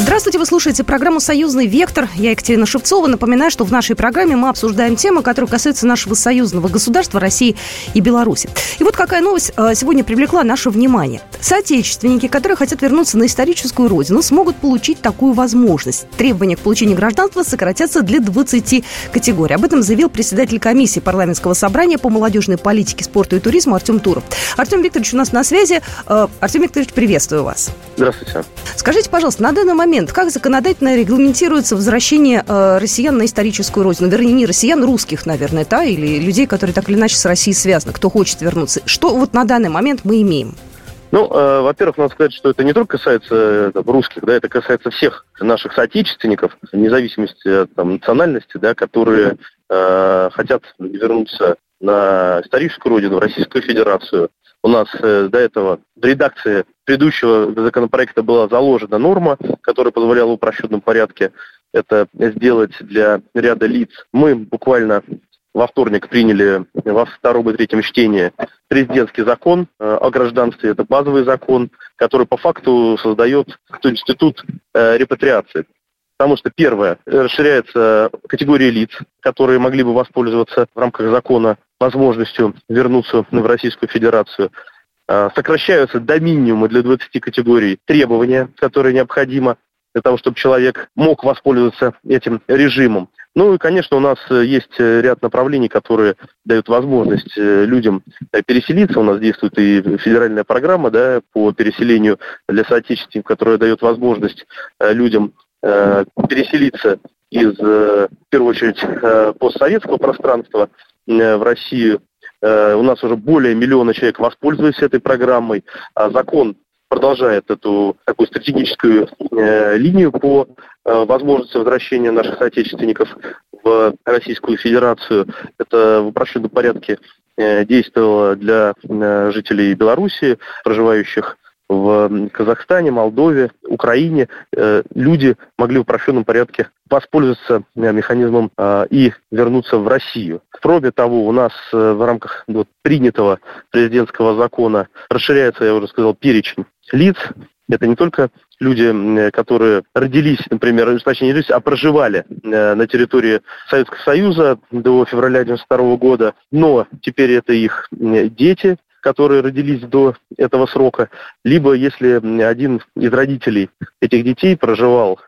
Здравствуйте, вы слушаете программу «Союзный вектор». Я Екатерина Шевцова. Напоминаю, что в нашей программе мы обсуждаем темы, которые касаются нашего союзного государства России и Беларуси. И вот какая новость э, сегодня привлекла наше внимание. Соотечественники, которые хотят вернуться на историческую родину, смогут получить такую возможность. Требования к получению гражданства сократятся для 20 категорий. Об этом заявил председатель комиссии парламентского собрания по молодежной политике, спорту и туризму Артем Туров. Артем Викторович у нас на связи. Э, Артем Викторович, приветствую вас. Здравствуйте. Скажите, пожалуйста, на данный момент момент, как законодательно регламентируется возвращение э, россиян на историческую родину? Вернее, не россиян, русских, наверное, да, или людей, которые так или иначе с Россией связаны, кто хочет вернуться. Что вот на данный момент мы имеем? Ну, э, во-первых, надо сказать, что это не только касается э, там, русских, да, это касается всех наших соотечественников, вне зависимости от там, национальности, да, которые э, хотят вернуться на историческую родину, Российскую Федерацию. У нас э, до этого в редакции предыдущего законопроекта была заложена норма, которая позволяла в упрощенном порядке это сделать для ряда лиц. Мы буквально во вторник приняли во втором и третьем чтении президентский закон э, о гражданстве. Это базовый закон, который по факту создает институт э, репатриации. Потому что, первое, расширяется категория лиц, которые могли бы воспользоваться в рамках закона возможностью вернуться в Российскую Федерацию. А, сокращаются до минимума для 20 категорий требования, которые необходимо для того, чтобы человек мог воспользоваться этим режимом. Ну и, конечно, у нас есть ряд направлений, которые дают возможность э, людям э, переселиться. У нас действует и федеральная программа да, по переселению для соотечественников, которая дает возможность э, переселиться из, в первую очередь, постсоветского пространства в Россию. Э, у нас уже более миллиона человек воспользовались этой программой. А закон продолжает эту такую стратегическую э, линию по э, возможности возвращения наших соотечественников в Российскую Федерацию. Это в упрощенном порядке действовало для жителей Беларуси, проживающих в Казахстане, Молдове, Украине э, люди могли в упрощенном порядке воспользоваться э, механизмом э, и вернуться в Россию. Кроме того, у нас в рамках вот, принятого президентского закона расширяется, я уже сказал, перечень лиц. Это не только люди, которые родились, например, точнее не родились, а проживали на территории Советского Союза до февраля 1992 года, но теперь это их дети, которые родились до этого срока, либо если один из родителей этих детей проживал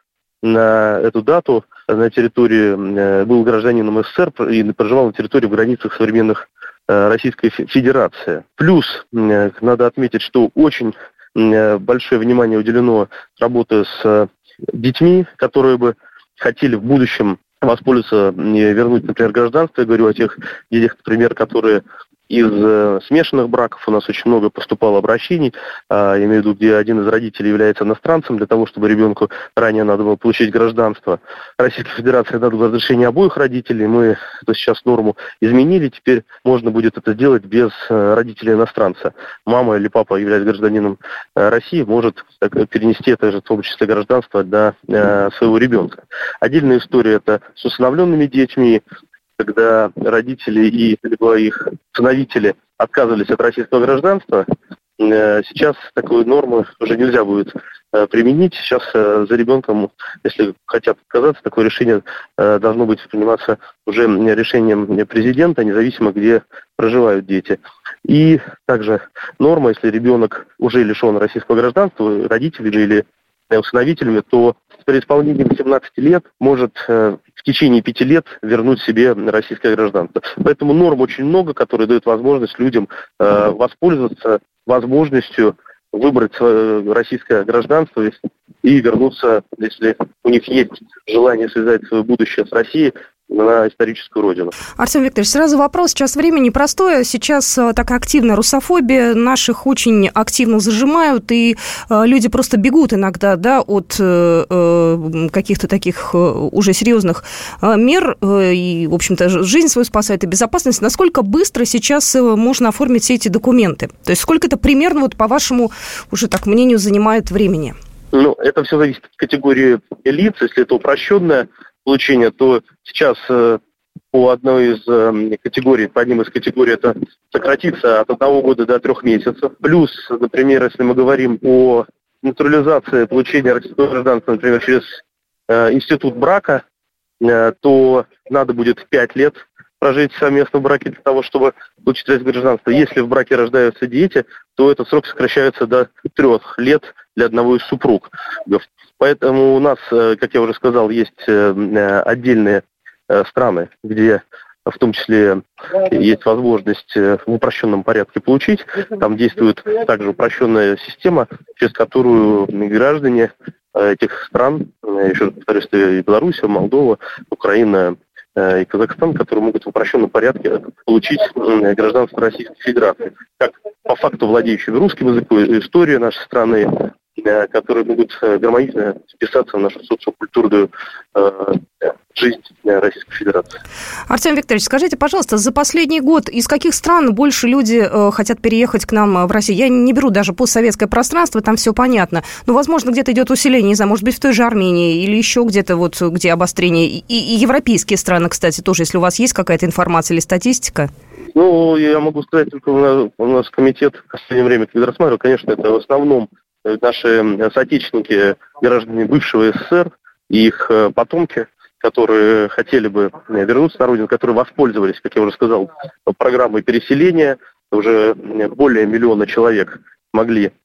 на эту дату на территории, э, был гражданином СССР и проживал на территории в границах современных э, Российской Федерации. Плюс э, надо отметить, что очень большое внимание уделено работе с детьми, которые бы хотели в будущем воспользоваться, вернуть, например, гражданство. Я говорю о тех детях, например, которые из э, смешанных браков у нас очень много поступало обращений, а, я имею в виду, где один из родителей является иностранцем, для того, чтобы ребенку ранее надо было получить гражданство. Российской Федерации было разрешение обоих родителей, мы эту сейчас норму изменили, теперь можно будет это сделать без э, родителей иностранца. Мама или папа, являясь гражданином э, России, может перенести это же в том числе гражданство для своего ребенка. Отдельная история это с усыновленными детьми, когда родители и либо их сыновители отказывались от российского гражданства, э, сейчас такую норму уже нельзя будет э, применить. Сейчас э, за ребенком, если хотят отказаться, такое решение должно быть приниматься уже решением президента, независимо где проживают дети. И также норма, если ребенок уже лишен российского гражданства, родители или усыновителями, то при исполнении 17 лет может э, в течение пяти лет вернуть себе российское гражданство. Поэтому норм очень много, которые дают возможность людям э, воспользоваться возможностью выбрать свое российское гражданство и вернуться, если у них есть желание связать свое будущее с Россией, на историческую родину. Артем Викторович, сразу вопрос. Сейчас время непростое. Сейчас э, такая активная русофобия. Наших очень активно зажимают, и э, люди просто бегут иногда да, от э, каких-то таких уже серьезных мер. И, в общем-то, жизнь свою спасает и безопасность. Насколько быстро сейчас можно оформить все эти документы? То есть сколько это примерно, вот, по вашему уже так мнению, занимает времени? Ну, это все зависит от категории лиц. Если это упрощенная получения, то сейчас э, по одной из э, категорий, по одним из категорий это сократится от одного года до трех месяцев. Плюс, например, если мы говорим о натурализации получения российского гражданства, например, через э, институт брака, э, то надо будет пять лет прожить совместно в браке для того, чтобы получить российское гражданство. Если в браке рождаются дети, то этот срок сокращается до трех лет для одного из супруг. Поэтому у нас, э, как я уже сказал, есть э, отдельные Э, страны, где в том числе есть возможность э, в упрощенном порядке получить. Там действует также упрощенная система, через которую граждане э, этих стран, еще раз повторюсь, и Беларусь, Молдова, Украина и Казахстан, которые могут в упрощенном порядке получить гражданство Российской Федерации. Как по факту владеющими русским языком, история нашей страны, которые могут гармонично вписаться в нашу социокультурную жизнь Российской Федерации. Артем Викторович, скажите, пожалуйста, за последний год из каких стран больше люди э, хотят переехать к нам э, в Россию? Я не беру даже постсоветское пространство, там все понятно. Но, возможно, где-то идет усиление, не знаю, может быть, в той же Армении или еще где-то вот, где обострение. И, и европейские страны, кстати, тоже, если у вас есть какая-то информация или статистика? Ну, я могу сказать, только у нас, комитет в последнее время, когда рассматривал, конечно, это в основном наши соотечественники, граждане бывшего СССР и их э, потомки – которые хотели бы э, вернуться на родину, которые воспользовались, как я уже сказал, программой переселения. Уже более миллиона человек могли Э,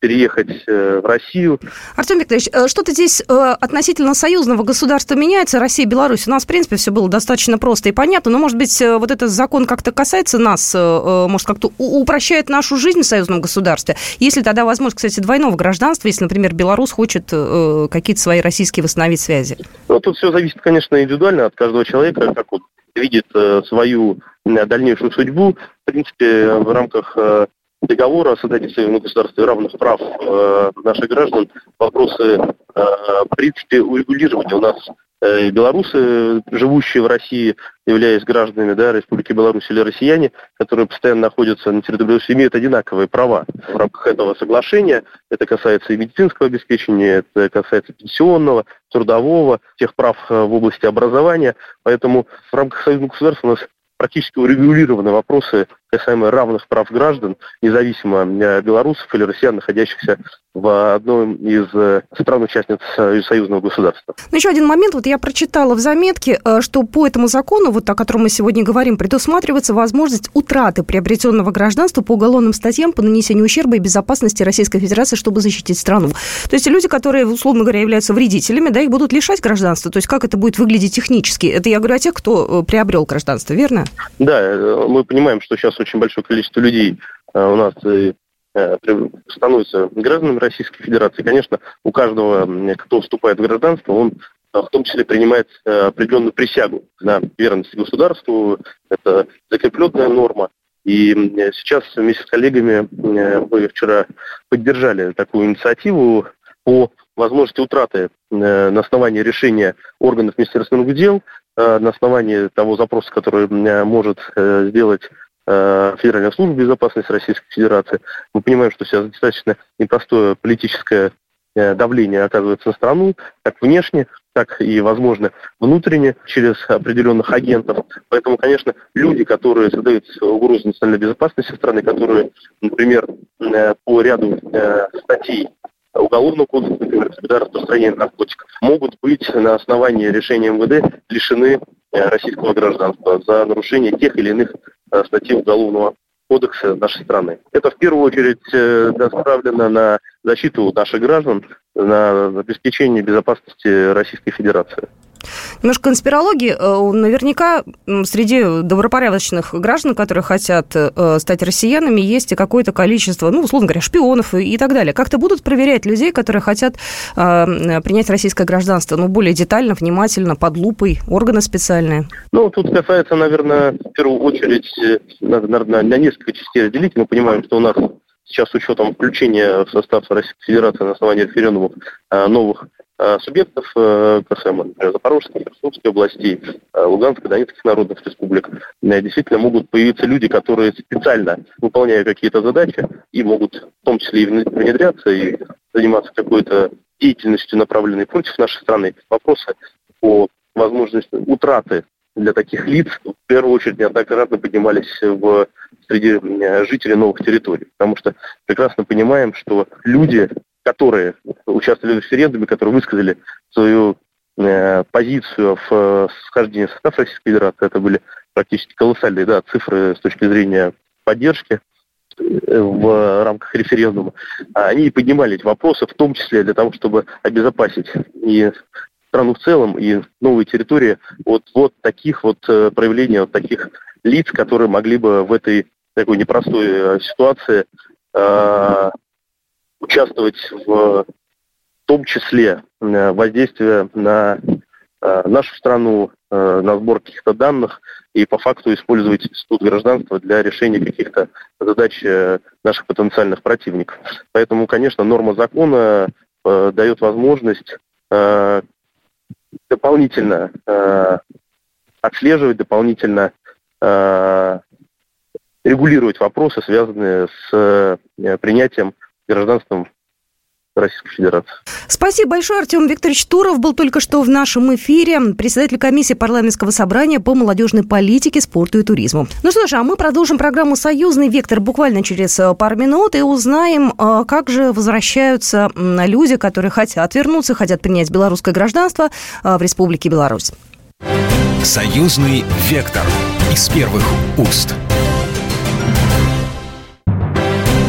переехать э, в Россию. Артем Викторович, э, что-то здесь относительно союзного государства меняется, Россия и Беларусь. У нас, в принципе, все было достаточно просто и понятно, но, может быть, вот этот закон как-то касается нас, может, как-то упрощает нашу жизнь в союзном государстве. Если тогда возможно, кстати, двойного гражданства, если, например, Беларусь хочет какие-то свои российские восстановить связи? Ну, тут все зависит, конечно, индивидуально от каждого человека, как он видит свою дальнейшую судьбу. В принципе, в рамках договора о создании союзного государства и равных прав э, наших граждан вопросы, э, в принципе, урегулирования. У нас э, белорусы, живущие в России, являясь гражданами да, Республики Беларусь или россияне, которые постоянно находятся на территории Беларуси, имеют одинаковые права в рамках этого соглашения. Это касается и медицинского обеспечения, это касается пенсионного, трудового, тех прав э, в области образования. Поэтому в рамках союзного государства у нас практически урегулированы вопросы касаемо равных прав граждан, независимо э, белорусов или россиян, находящихся в одной из э, стран-участниц союзного государства. Ну, еще один момент. Вот я прочитала в заметке, э, что по этому закону, вот о котором мы сегодня говорим, предусматривается возможность утраты приобретенного гражданства по уголовным статьям по нанесению ущерба и безопасности Российской Федерации, чтобы защитить страну. То есть люди, которые, условно говоря, являются вредителями, да, их будут лишать гражданства. То есть как это будет выглядеть технически? Это я говорю о тех, кто приобрел гражданство, верно? Да, мы понимаем, что сейчас очень большое количество людей э, у нас э, становятся гражданами Российской Федерации. Конечно, у каждого, кто вступает в гражданство, он э, в том числе принимает определенную присягу на верность государству. Это закрепленная норма. И сейчас вместе с коллегами мы вчера поддержали такую инициативу по возможности утраты на основании решения органов Министерства внутренних дел, на основании того запроса, который может сделать Э, Федеральная служба безопасности Российской Федерации. Мы понимаем, что сейчас достаточно непростое политическое э, давление оказывается на страну, как внешне, так и, возможно, внутренне, через определенных агентов. Поэтому, конечно, люди, которые создают угрозу национальной безопасности страны, которые, например, э, по ряду статей Уголовного кодекса, например, всегда распространение наркотиков, могут быть на основании решения МВД лишены российского гражданства за нарушение тех или иных Э, статьи Уголовного кодекса нашей страны. Это в первую очередь э, направлено на защиту наших граждан, на обеспечение безопасности Российской Федерации. Немножко конспирологии. Э, наверняка среди добропорядочных граждан, которые хотят э, стать россиянами, есть и какое-то количество, ну, условно говоря, шпионов и так далее. Как-то будут проверять людей, которые хотят э, принять российское гражданство, ну, более детально, внимательно, под лупой, органы специальные? Ну, тут касается, наверное, в первую очередь, надо, наверное, на несколько частей разделить. Мы понимаем, что у нас сейчас с учетом включения в состав Российской Федерации на основании референдумов новых субъектов э, касаемо, например, Запорожской, Херсонской областей, э, Луганской, Донецких народных республик, действительно могут появиться люди, которые специально выполняя какие-то задачи и могут в том числе и внедряться, и заниматься какой-то деятельностью, направленной против нашей страны. Вопросы по возможности утраты для таких лиц в первую очередь неоднократно поднимались в среди жителей новых территорий. Потому что прекрасно понимаем, что люди, которые участвовали в референдуме, которые высказали свою э, позицию в схождении в состав Российской Федерации, это были практически колоссальные да, цифры с точки зрения поддержки э, в рамках референдума, они поднимали эти вопросы, в том числе для того, чтобы обезопасить и страну в целом, и новые территории от вот таких вот э, проявлений, от таких лиц, которые могли бы в этой такой непростой э, ситуации э, участвовать в, том числе воздействие на э, нашу страну, э, на сбор каких-то данных и по факту использовать институт гражданства для решения каких-то задач э, наших потенциальных противников. Поэтому, конечно, норма закона э, дает возможность э, дополнительно э, отслеживать, дополнительно э, регулировать вопросы, связанные с э, принятием гражданством Российской Федерации. Спасибо большое. Артем Викторович Туров был только что в нашем эфире, председатель комиссии парламентского собрания по молодежной политике, спорту и туризму. Ну что ж, а мы продолжим программу «Союзный вектор» буквально через э, пару минут и узнаем, э, как же возвращаются люди, которые хотят вернуться, хотят принять белорусское гражданство э, в Республике Беларусь. «Союзный вектор» из первых уст.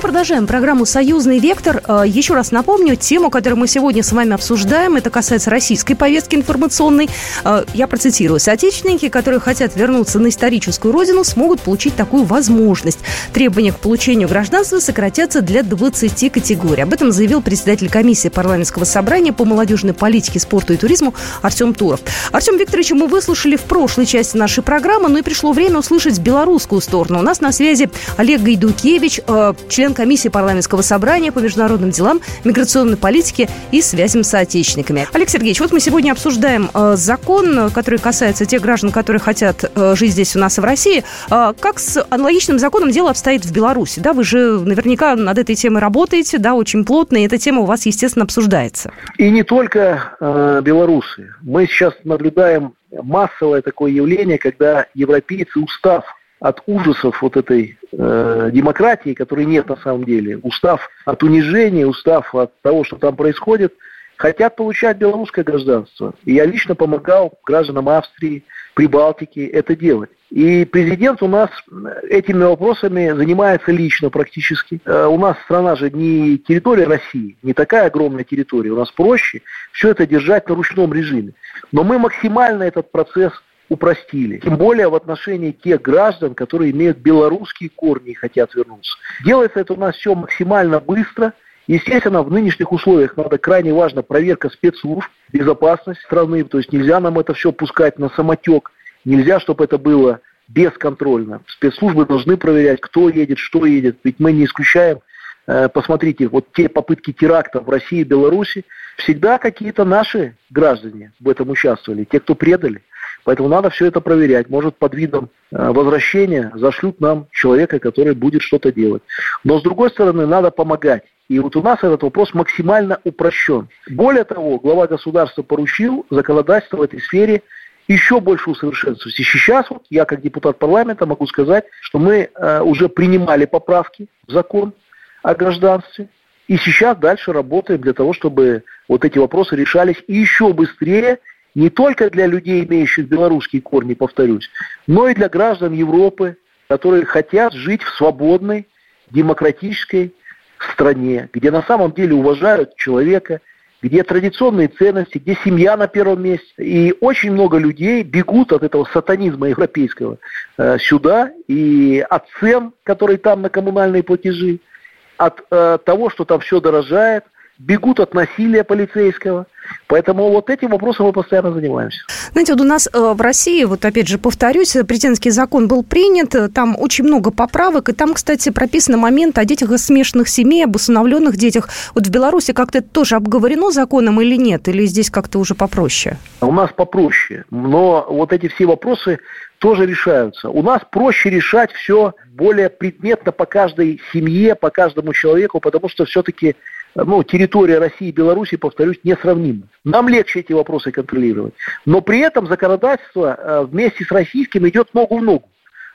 Продолжаем программу «Союзный вектор». Э, еще раз напомню, тему, которую мы сегодня с вами обсуждаем, это касается российской повестки информационной. Э, я процитирую. Соотечественники, которые хотят вернуться на историческую родину, смогут получить такую возможность. Требования к получению гражданства сократятся для 20 категорий. Об этом заявил председатель комиссии парламентского собрания по молодежной политике, спорту и туризму Артем Туров. Артем Викторович, мы выслушали в прошлой части нашей программы, но и пришло время услышать белорусскую сторону. У нас на связи Олег Гайдукевич, э, член комиссии парламентского собрания по международным делам, миграционной политике и связям с отечественниками. Олег Сергеевич, вот мы сегодня обсуждаем э, закон, который касается тех граждан, которые хотят э, жить здесь у нас и в России. Э, как с аналогичным законом дело обстоит в Беларуси? Да, вы же наверняка над этой темой работаете, да, очень плотно, и эта тема у вас, естественно, обсуждается. И не только э, белорусы. Мы сейчас наблюдаем массовое такое явление, когда европейцы, устав от ужасов вот этой э, демократии, которой нет на самом деле, устав от унижения, устав от того, что там происходит, хотят получать белорусское гражданство. И я лично помогал гражданам Австрии, Прибалтики это делать. И президент у нас этими вопросами занимается лично практически. Э, у нас страна же не территория России, не такая огромная территория. У нас проще все это держать на ручном режиме. Но мы максимально этот процесс упростили. Тем более в отношении тех граждан, которые имеют белорусские корни и хотят вернуться. Делается это у нас все максимально быстро. Естественно, в нынешних условиях надо крайне важно проверка спецслужб, безопасность страны, то есть нельзя нам это все пускать на самотек, нельзя, чтобы это было бесконтрольно. Спецслужбы должны проверять, кто едет, что едет, ведь мы не исключаем э, Посмотрите, вот те попытки теракта в России и Беларуси, всегда какие-то наши граждане в этом участвовали, те, кто предали. Поэтому надо все это проверять. Может, под видом э, возвращения зашлют нам человека, который будет что-то делать. Но, с другой стороны, надо помогать. И вот у нас этот вопрос максимально упрощен. Более того, глава государства поручил законодательство в этой сфере еще больше усовершенствовать. И сейчас вот я как депутат парламента могу сказать, что мы э, уже принимали поправки в закон о гражданстве. И сейчас дальше работаем для того, чтобы вот эти вопросы решались еще быстрее не только для людей, имеющих белорусские корни, повторюсь, но и для граждан Европы, которые хотят жить в свободной, демократической стране, где на самом деле уважают человека, где традиционные ценности, где семья на первом месте. И очень много людей бегут от этого сатанизма европейского э, сюда, и от цен, которые там на коммунальные платежи, от э, того, что там все дорожает – бегут от насилия полицейского. Поэтому вот этим вопросом мы постоянно занимаемся. Знаете, вот у нас э, в России, вот опять же повторюсь, президентский закон был принят, э, там очень много поправок, и там, кстати, прописан момент о детях из смешанных семей, об усыновленных детях. Вот в Беларуси как-то это тоже обговорено законом или нет, или здесь как-то уже попроще? У нас попроще, но вот эти все вопросы тоже решаются. У нас проще решать все более предметно по каждой семье, по каждому человеку, потому что все-таки ну, территория России и Беларуси, повторюсь, несравнима. Нам легче эти вопросы контролировать. Но при этом законодательство э, вместе с российским идет ногу в ногу.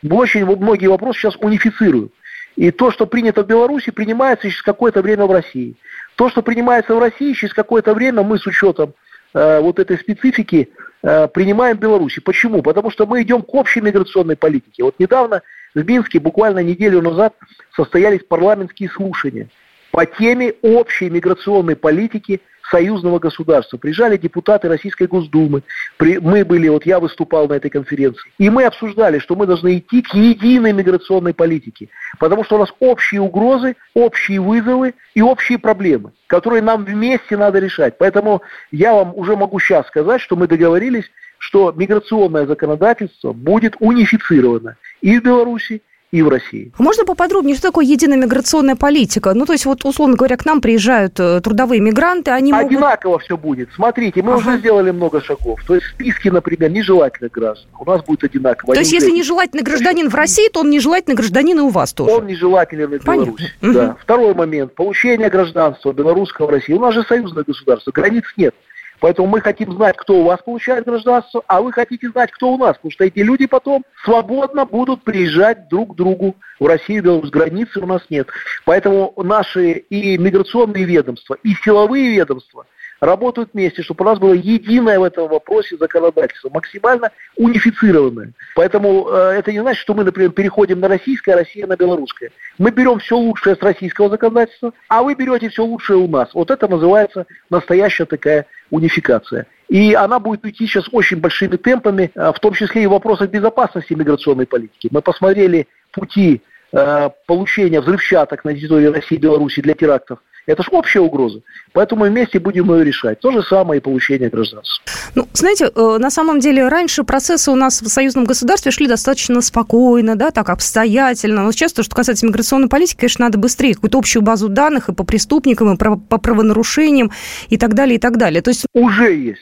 Очень многие вопросы сейчас унифицируем. И то, что принято в Беларуси, принимается через какое-то время в России. То, что принимается в России, через какое-то время мы с учетом э, вот этой специфики э, принимаем в Беларуси. Почему? Потому что мы идем к общей миграционной политике. Вот недавно в Минске, буквально неделю назад, состоялись парламентские слушания по теме общей миграционной политики – союзного государства. Приезжали депутаты Российской Госдумы, при, мы были, вот я выступал на этой конференции, и мы обсуждали, что мы должны идти к единой миграционной политике, потому что у нас общие угрозы, общие вызовы и общие проблемы, которые нам вместе надо решать. Поэтому я вам уже могу сейчас сказать, что мы договорились, что миграционное законодательство будет унифицировано и в Беларуси, и в России. Можно поподробнее, что такое единая миграционная политика? Ну, то есть, вот, условно говоря, к нам приезжают э, трудовые мигранты, они могут... Одинаково все будет. Смотрите, мы ага. уже сделали много шагов. То есть, списки, например, нежелательных граждан у нас будет одинаково. То есть, если нежелательный гражданин в России, то он нежелательный гражданин и у вас тоже? Он нежелателен и в Беларуси. Да. Второй момент. Получение гражданства белорусского в России. У нас же союзное государство, границ нет. Поэтому мы хотим знать, кто у вас получает гражданство, а вы хотите знать, кто у нас. Потому что эти люди потом свободно будут приезжать друг к другу в Россию, Беларусь. Границы у нас нет. Поэтому наши и миграционные ведомства, и силовые ведомства работают вместе, чтобы у нас было единое в этом вопросе законодательство, максимально унифицированное. Поэтому э, это не значит, что мы, например, переходим на российское, а Россия на белорусское. Мы берем все лучшее с российского законодательства, а вы берете все лучшее у нас. Вот это называется настоящая такая унификация. И она будет идти сейчас очень большими темпами, э, в том числе и в вопросах безопасности миграционной политики. Мы посмотрели пути э, получения взрывчаток на территории России и Беларуси для терактов – это же общая угроза. Поэтому мы вместе будем ее решать. То же самое и получение гражданства. Ну, знаете, э, на самом деле раньше процессы у нас в союзном государстве шли достаточно спокойно, да, так обстоятельно. Но сейчас то, что касается миграционной политики, конечно, надо быстрее какую-то общую базу данных и по преступникам, и по правонарушениям, и так далее, и так далее. То есть... Уже есть.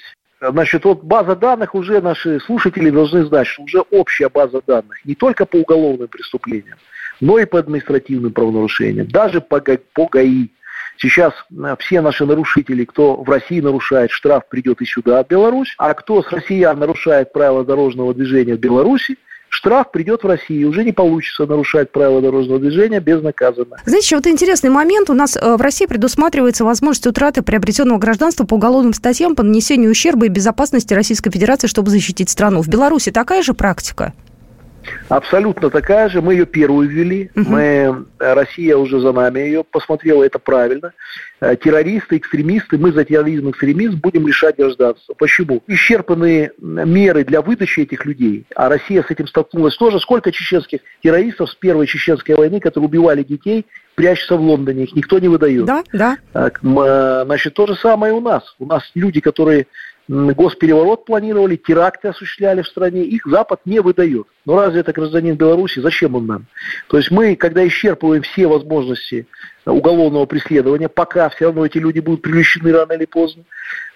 Значит, вот база данных уже наши слушатели должны знать, что уже общая база данных не только по уголовным преступлениям, но и по административным правонарушениям, даже по, по ГАИ. Сейчас э, все наши нарушители, кто в России нарушает, штраф придет и сюда, в Беларусь, а кто с россиян нарушает правила дорожного движения в Беларуси, штраф придет в Россию. Уже не получится нарушать правила дорожного движения безнаказанно. Знаете, еще вот интересный момент. У нас э, в России предусматривается возможность утраты приобретенного гражданства по уголовным статьям по нанесению ущерба и безопасности Российской Федерации, чтобы защитить страну. В Беларуси такая же практика? Абсолютно такая же. Мы ее первую ввели. Угу. Мы, э, Россия уже за нами ее посмотрела, это правильно. Э, террористы, экстремисты, мы за терроризм экстремизм будем лишать гражданства. Почему? Исчерпаны меры для выдачи этих людей, а Россия с этим столкнулась тоже. Сколько чеченских террористов с первой чеченской войны, которые убивали детей, прячутся в Лондоне, их никто не выдает. Да, да. Э, значит, то же самое у нас. У нас люди, которые госпереворот планировали, теракты осуществляли в стране, их Запад не выдает. Но разве это гражданин Беларуси? Зачем он нам? То есть мы, когда исчерпываем все возможности уголовного преследования, пока все равно эти люди будут привлечены рано или поздно,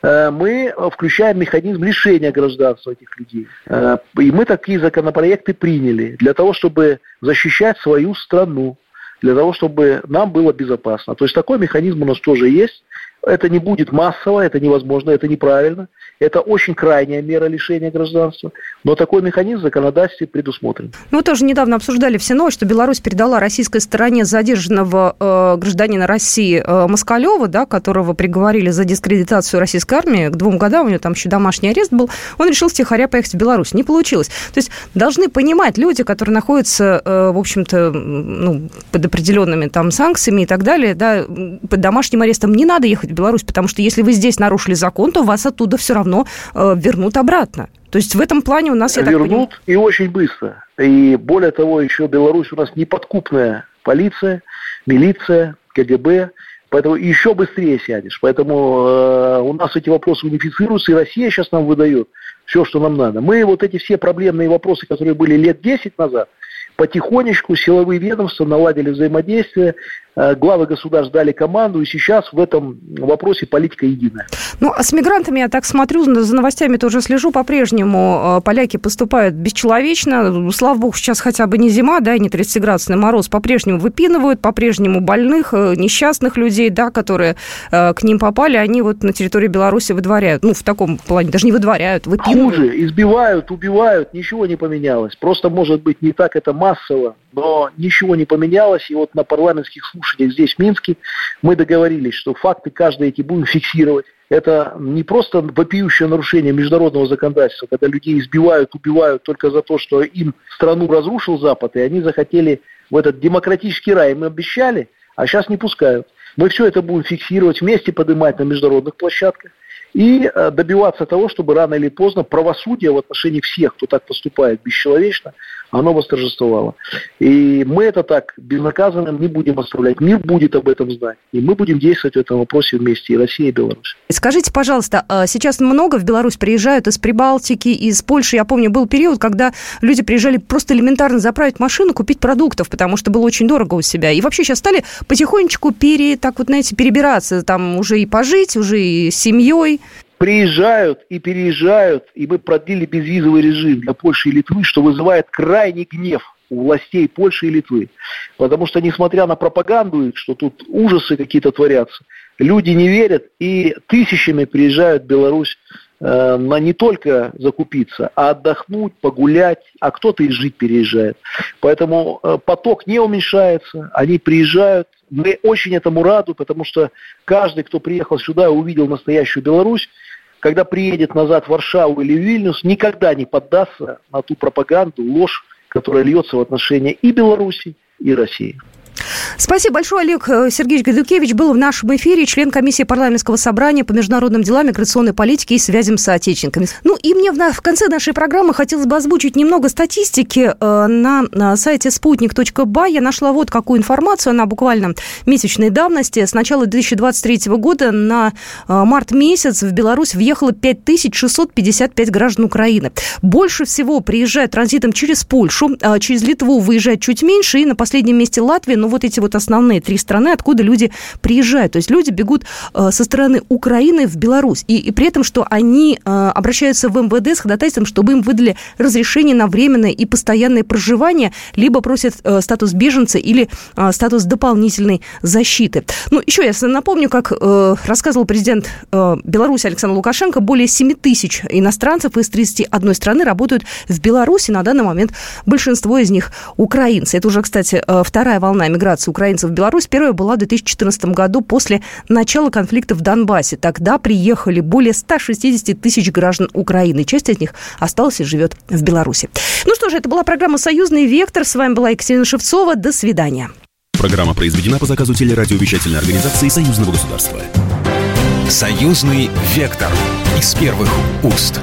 э, мы включаем механизм лишения гражданства этих людей. Э, и мы такие законопроекты приняли для того, чтобы защищать свою страну, для того, чтобы нам было безопасно. То есть такой механизм у нас тоже есть. Это не будет массово, это невозможно, это неправильно. Это очень крайняя мера лишения гражданства, но такой механизм в законодательстве предусмотрен. Ну, тоже недавно обсуждали все новости, что Беларусь передала российской стороне задержанного э, гражданина России э, Москалева, да, которого приговорили за дискредитацию российской армии к двум годам, у него там еще домашний арест был, он решил стихаря поехать в Беларусь. Не получилось. То есть должны понимать люди, которые находятся, э, в общем-то, ну, под определенными там санкциями и так далее, да, под домашним арестом не надо ехать в Беларусь, потому что если вы здесь нарушили закон, то вас оттуда все равно э, вернут обратно. То есть в этом плане у нас, я Вернут так понимаю... и очень быстро. И более того, еще Беларусь у нас неподкупная полиция, милиция, КГБ, поэтому еще быстрее сядешь. Поэтому э, у нас эти вопросы унифицируются, и Россия сейчас нам выдает все, что нам надо. Мы вот эти все проблемные вопросы, которые были лет 10 назад, потихонечку силовые ведомства наладили взаимодействие, Э, главы государств дали команду, и сейчас в этом вопросе политика единая. Ну, а с мигрантами, я так смотрю, за новостями тоже слежу, по-прежнему э, поляки поступают бесчеловечно. Слава богу, сейчас хотя бы не зима, да, не 30-градусный мороз, по-прежнему выпинывают, по-прежнему больных, э, несчастных людей, да, которые к ним попали, они вот на территории Беларуси выдворяют. Ну, в таком плане, даже не выдворяют, выпинывают. Хуже, избивают, убивают, ничего не поменялось. Просто, может быть, не так это массово, но ничего не поменялось. И вот на парламентских слушаниях здесь, в Минске, мы договорились, что факты каждые эти будем фиксировать. Это не просто вопиющее нарушение международного законодательства, когда людей избивают, убивают только за то, что им страну разрушил Запад, и они захотели в этот демократический рай. Мы обещали, а сейчас не пускают. Мы все это будем фиксировать, вместе поднимать на международных площадках и э, добиваться того, чтобы рано или поздно правосудие в отношении всех, кто так поступает бесчеловечно, оно восторжествовало. И мы это так безнаказанным не будем оставлять. Мир будет об этом знать. И мы будем действовать в этом вопросе вместе, и Россия, и Беларусь. Скажите, пожалуйста, а сейчас много в Беларусь приезжают из Прибалтики, из Польши? Я помню, был период, когда люди приезжали просто элементарно заправить машину, купить продуктов, потому что было очень дорого у себя. И вообще сейчас стали потихонечку пере, так вот, знаете, перебираться, там уже и пожить, уже и с семьей приезжают и переезжают, и мы продлили безвизовый режим для Польши и Литвы, что вызывает крайний гнев у властей Польши и Литвы. Потому что, несмотря на пропаганду, что тут ужасы какие-то творятся, люди не верят и тысячами приезжают в Беларусь на не только закупиться, а отдохнуть, погулять, а кто-то и жить переезжает. Поэтому э, поток не уменьшается, они приезжают. Мы очень этому рады, потому что каждый, кто приехал сюда увидел настоящую Беларусь, когда приедет назад в Варшаву или в Вильнюс, никогда не поддастся на ту пропаганду, ложь, которая льется в отношении и Беларуси, и России. Спасибо большое, Олег э, Сергеевич Гадюкевич был в нашем эфире, член комиссии парламентского собрания по международным делам, миграционной политике и связям с соотечественниками. Ну и мне в, конце нашей программы хотелось бы озвучить немного статистики э, на, сайте спутник.бай. Я нашла вот какую информацию, она буквально месячной давности. С начала 2023 года на э, март месяц в Беларусь въехало 5655 граждан Украины. Больше всего приезжают транзитом через Польшу, через Литву выезжает чуть меньше, и на последнем месте Латвия, ну вот эти вот основные три страны, откуда люди приезжают. То есть люди бегут э, со стороны Украины в Беларусь. И, и при этом, что они э, обращаются в МВД с ходатайством, чтобы им выдали разрешение на временное и постоянное проживание, либо просят э, статус беженца или статус дополнительной защиты. Ну, еще я напомню, как рассказывал президент Беларуси Александр Лукашенко, более 7 тысяч иностранцев из 31 страны работают в Беларуси. На данный момент большинство из них украинцы. Это уже, кстати, вторая волна миграции украинцев в Беларусь. Первая была в 2014 году после начала конфликта в Донбассе. Тогда приехали более 160 тысяч граждан Украины. Часть из них осталась и живет в Беларуси. Ну что же, это была программа «Союзный вектор». С вами была Екатерина Шевцова. До свидания. Программа произведена по заказу телерадиовещательной организации Союзного государства. «Союзный вектор» из первых уст.